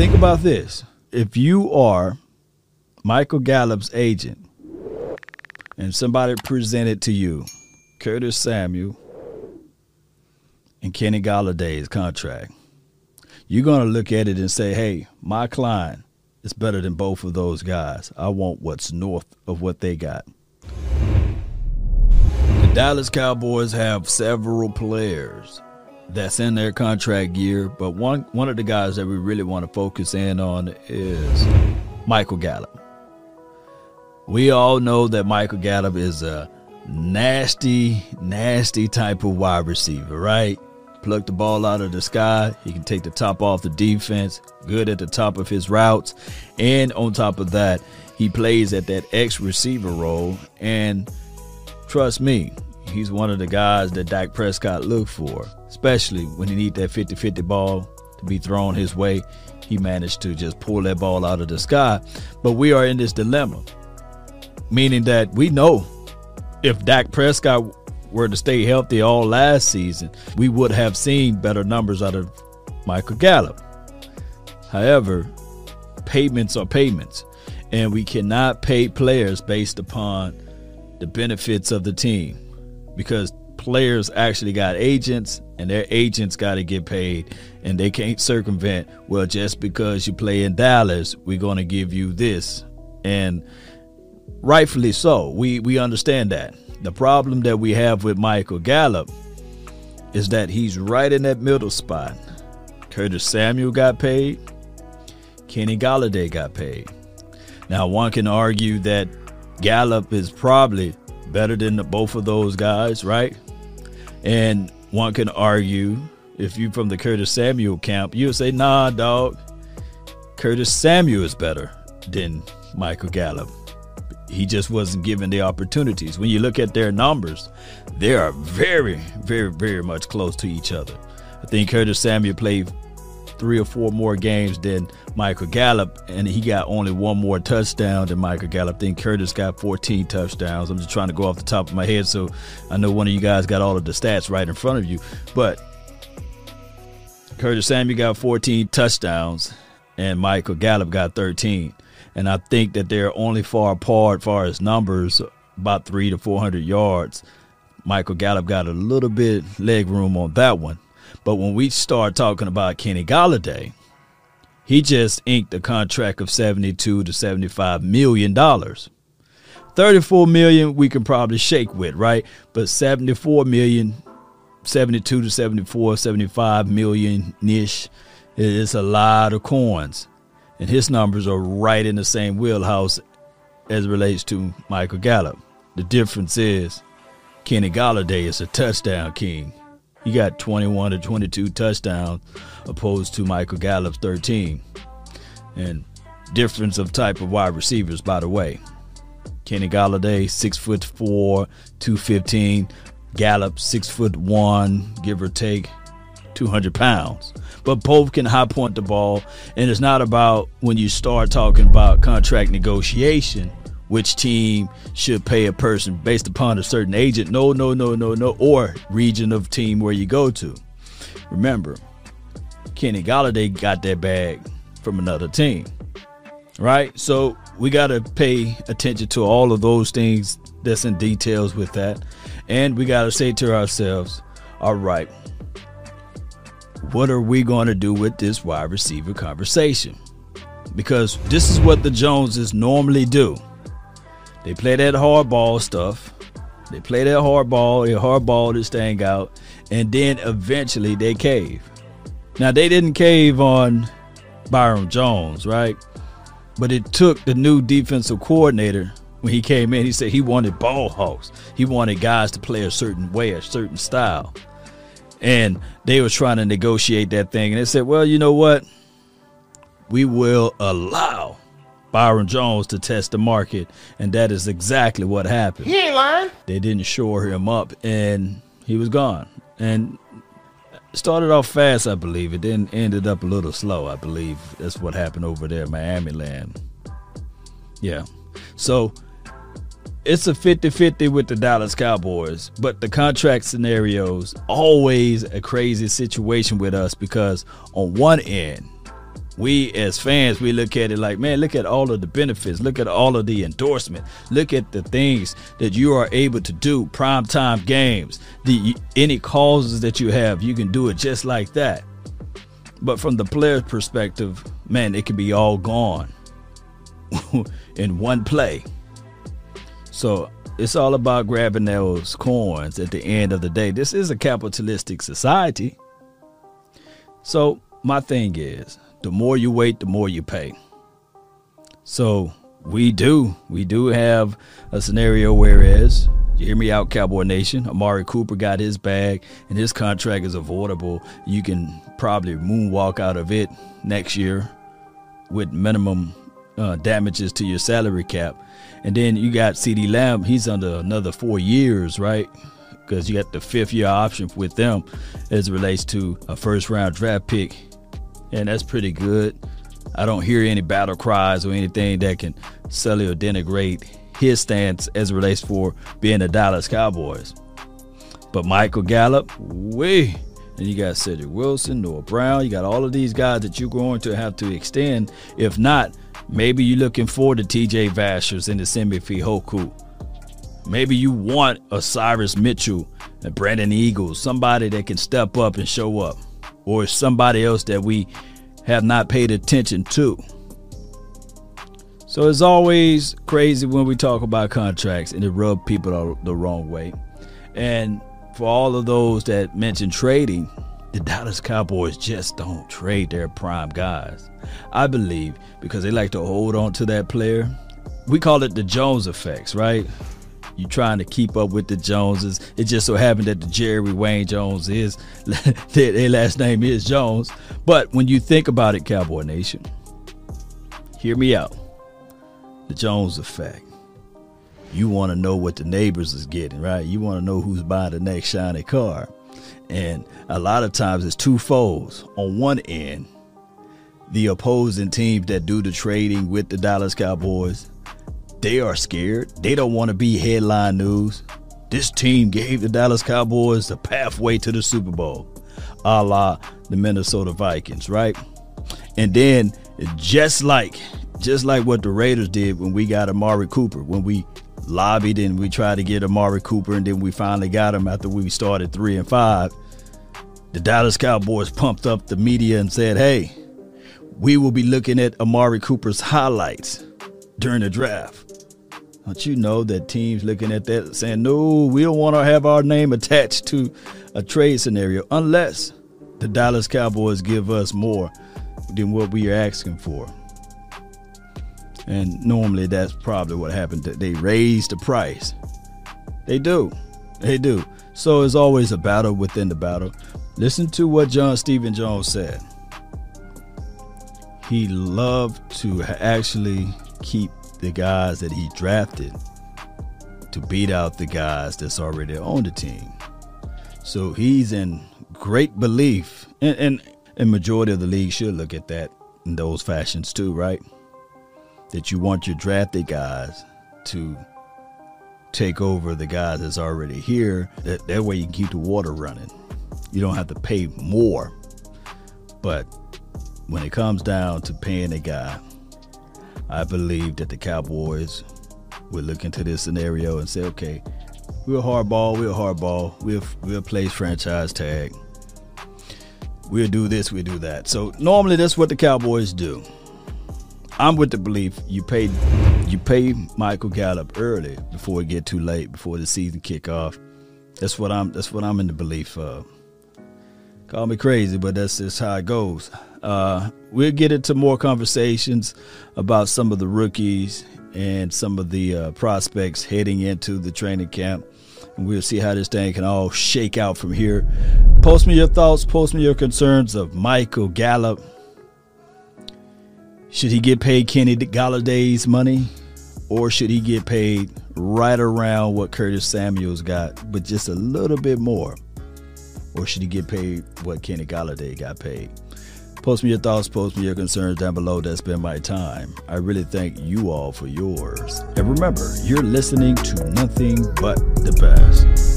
think about this. If you are Michael Gallup's agent and somebody presented to you Curtis Samuel and Kenny Golladay's contract, you're going to look at it and say, hey, my client is better than both of those guys. I want what's north of what they got. The Dallas Cowboys have several players that's in their contract year, but one one of the guys that we really want to focus in on is Michael Gallup. We all know that Michael Gallup is a nasty, nasty type of wide receiver, right? Pluck the ball out of the sky. He can take the top off the defense, good at the top of his routes. And on top of that, he plays at that X receiver role. And trust me, he's one of the guys that Dak Prescott looked for, especially when he need that 50-50 ball to be thrown his way. He managed to just pull that ball out of the sky. But we are in this dilemma, meaning that we know if Dak Prescott were to stay healthy all last season, we would have seen better numbers out of Michael Gallup. However, payments are payments, and we cannot pay players based upon the benefits of the team because players actually got agents and their agents got to get paid and they can't circumvent well just because you play in Dallas we're going to give you this and rightfully so we we understand that the problem that we have with Michael Gallup is that he's right in that middle spot. Curtis Samuel got paid, Kenny Golladay got paid. Now, one can argue that Gallup is probably better than the, both of those guys, right? And one can argue, if you from the Curtis Samuel camp, you'll say, nah, dog, Curtis Samuel is better than Michael Gallup he just wasn't given the opportunities. When you look at their numbers, they are very, very, very much close to each other. I think Curtis Samuel played three or four more games than Michael Gallup, and he got only one more touchdown than Michael Gallup. I think Curtis got 14 touchdowns. I'm just trying to go off the top of my head, so I know one of you guys got all of the stats right in front of you. But Curtis Samuel got 14 touchdowns, and Michael Gallup got 13 and I think that they're only far apart, far as numbers, about three to four hundred yards. Michael Gallup got a little bit leg room on that one, but when we start talking about Kenny Golladay, he just inked a contract of seventy-two to seventy-five million dollars. 34 million we can probably shake with, right? But 74 million, 72 to 74, 75 million ish is a lot of coins and his numbers are right in the same wheelhouse as relates to Michael Gallup. The difference is Kenny Golladay is a touchdown king. He got 21 to 22 touchdowns opposed to Michael Gallup's 13. And difference of type of wide receivers, by the way. Kenny Golladay, six foot four, 215. Gallup, six foot one, give or take, 200 pounds but both can high point the ball. And it's not about when you start talking about contract negotiation, which team should pay a person based upon a certain agent. No, no, no, no, no, or region of team where you go to. Remember, Kenny Golladay got that bag from another team, right? So we got to pay attention to all of those things that's in details with that. And we got to say to ourselves, all right, what are we going to do with this wide receiver conversation? Because this is what the Joneses normally do. They play that hardball stuff. They play that hardball, they hardball this thing out, and then eventually they cave. Now they didn't cave on Byron Jones, right? But it took the new defensive coordinator when he came in. He said he wanted ball hawks. He wanted guys to play a certain way, a certain style and they were trying to negotiate that thing, and they said, "Well, you know what? We will allow Byron Jones to test the market," and that is exactly what happened. He ain't lying. They didn't shore him up, and he was gone. And started off fast, I believe. It then ended up a little slow, I believe. That's what happened over there, in Miami land. Yeah. So it's a 50-50 with the Dallas Cowboys, but the contract scenarios always a crazy situation with us because on one end, we as fans we look at it like man look at all of the benefits. Look at all of the endorsement. Look at the things that you are able to do. Prime time games. The any causes that you have you can do it just like that. But from the player's perspective man it can be all gone in one play. So it's all about grabbing those coins at the end of the day. This is a capitalistic society. So my thing is the more you wait, the more you pay. So we do. We do have a scenario whereas, you hear me out, Cowboy Nation, Amari Cooper got his bag and his contract is avoidable. You can probably moonwalk out of it next year with minimum uh, damages to your salary cap. And then you got CeeDee Lamb, he's under another four years, right? Because you got the fifth year option with them as it relates to a first round draft pick and that's pretty good. I don't hear any battle cries or anything that can sully or denigrate his stance as it relates for being the Dallas Cowboys. But Michael Gallup, we and you got Cedric Wilson, Noah Brown, you got all of these guys that you're going to have to extend. If not, maybe you're looking forward to TJ Vashers and the Simi Fehoko. Maybe you want a Cyrus Mitchell and Brandon Eagles, somebody that can step up and show up or somebody else that we have not paid attention to. So it's always crazy when we talk about contracts and it rub people the wrong way. And for all of those that mention trading, the Dallas Cowboys just don't trade their prime guys. I believe because they like to hold on to that player. We call it the Jones effects, right? You trying to keep up with the Joneses. It just so happened that the Jerry Wayne Jones is their last name is Jones. But when you think about it, Cowboy Nation, hear me out. The Jones effect. You want to know what the neighbors is getting, right? You want to know who's buying the next shiny car. And a lot of times it's two foes. On one end, the opposing teams that do the trading with the Dallas Cowboys they are scared. They don't want to be headline news. This team gave the Dallas Cowboys the pathway to the Super Bowl, a la the Minnesota Vikings, right? And then just like just like what the Raiders did when we got Amari Cooper, when we lobbied and we tried to get Amari Cooper, and then we finally got him after we started three and five. The Dallas Cowboys pumped up the media and said, "Hey, we will be looking at Amari Cooper's highlights during the draft." Don't you know that teams looking at that saying, no, we don't want to have our name attached to a trade scenario unless the Dallas Cowboys give us more than what we are asking for. And normally that's probably what happened. They raise the price. They do. They do. So it's always a battle within the battle. Listen to what John Stephen Jones said. He loved to actually keep the guys that he drafted to beat out the guys that's already on the team. So he's in great belief, and, and, and majority of the league should look at that in those fashions too, right? That you want your drafted guys to take over the guys that's already here. That, that way you can keep the water running. You don't have to pay more. But when it comes down to paying a guy I believe that the Cowboys would look into this scenario and say, okay, we're a hardball, we're a hardball, we'll we'll place franchise tag. We'll do this, we'll do that. So normally that's what the Cowboys do. I'm with the belief you pay you pay Michael Gallup early before it get too late, before the season kick off. That's what I'm that's what I'm in the belief of. Call me crazy, but that's just how it goes. Uh, we'll get into more conversations about some of the rookies and some of the uh, prospects heading into the training camp. And we'll see how this thing can all shake out from here. Post me your thoughts, post me your concerns of Michael Gallup. Should he get paid Kenny Golladay's money? Or should he get paid right around what Curtis Samuels got, but just a little bit more? Or should he get paid what Kenny Golladay got paid? Post me your thoughts, post me your concerns down below. That's been my time. I really thank you all for yours. And remember, you're listening to nothing but the best.